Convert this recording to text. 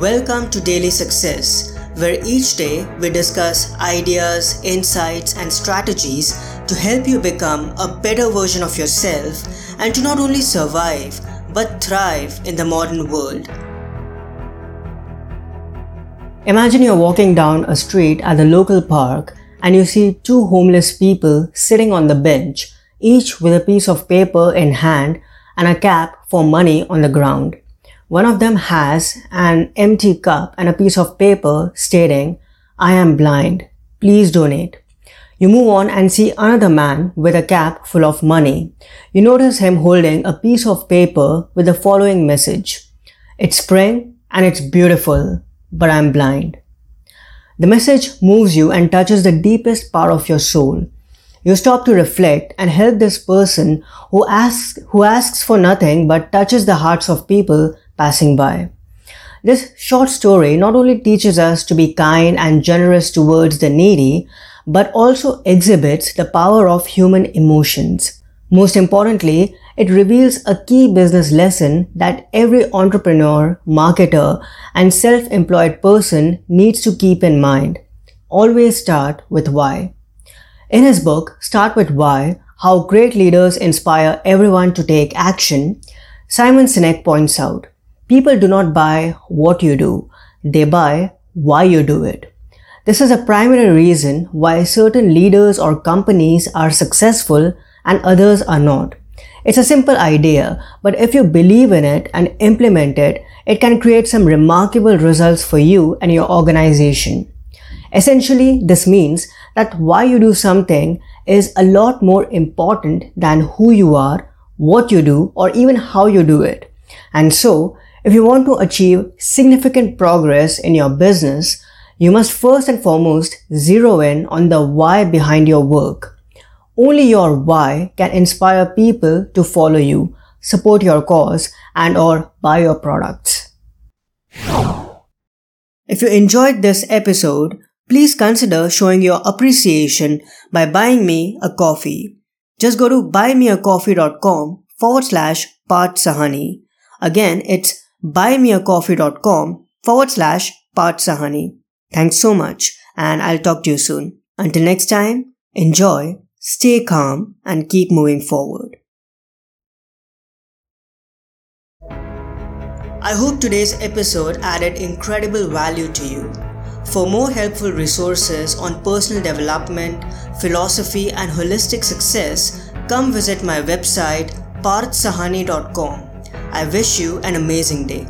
Welcome to Daily Success, where each day we discuss ideas, insights, and strategies to help you become a better version of yourself and to not only survive but thrive in the modern world. Imagine you're walking down a street at the local park and you see two homeless people sitting on the bench, each with a piece of paper in hand and a cap for money on the ground. One of them has an empty cup and a piece of paper stating, I am blind. Please donate. You move on and see another man with a cap full of money. You notice him holding a piece of paper with the following message. It's spring and it's beautiful, but I'm blind. The message moves you and touches the deepest part of your soul. You stop to reflect and help this person who asks, who asks for nothing but touches the hearts of people passing by. This short story not only teaches us to be kind and generous towards the needy, but also exhibits the power of human emotions. Most importantly, it reveals a key business lesson that every entrepreneur, marketer, and self-employed person needs to keep in mind. Always start with why. In his book, Start with Why, How Great Leaders Inspire Everyone to Take Action, Simon Sinek points out, People do not buy what you do, they buy why you do it. This is a primary reason why certain leaders or companies are successful and others are not. It's a simple idea, but if you believe in it and implement it, it can create some remarkable results for you and your organization. Essentially, this means that why you do something is a lot more important than who you are, what you do, or even how you do it. And so, if you want to achieve significant progress in your business, you must first and foremost zero in on the why behind your work. Only your why can inspire people to follow you, support your cause, and or buy your products. If you enjoyed this episode, please consider showing your appreciation by buying me a coffee. Just go to buymeacoffee.com forward slash Parth Sahani. Again, it's buymeacoffee.com forward slash Parth Sahani. Thanks so much, and I'll talk to you soon. Until next time, enjoy, stay calm, and keep moving forward. I hope today's episode added incredible value to you. For more helpful resources on personal development, philosophy, and holistic success, come visit my website parthsahani.com. I wish you an amazing day.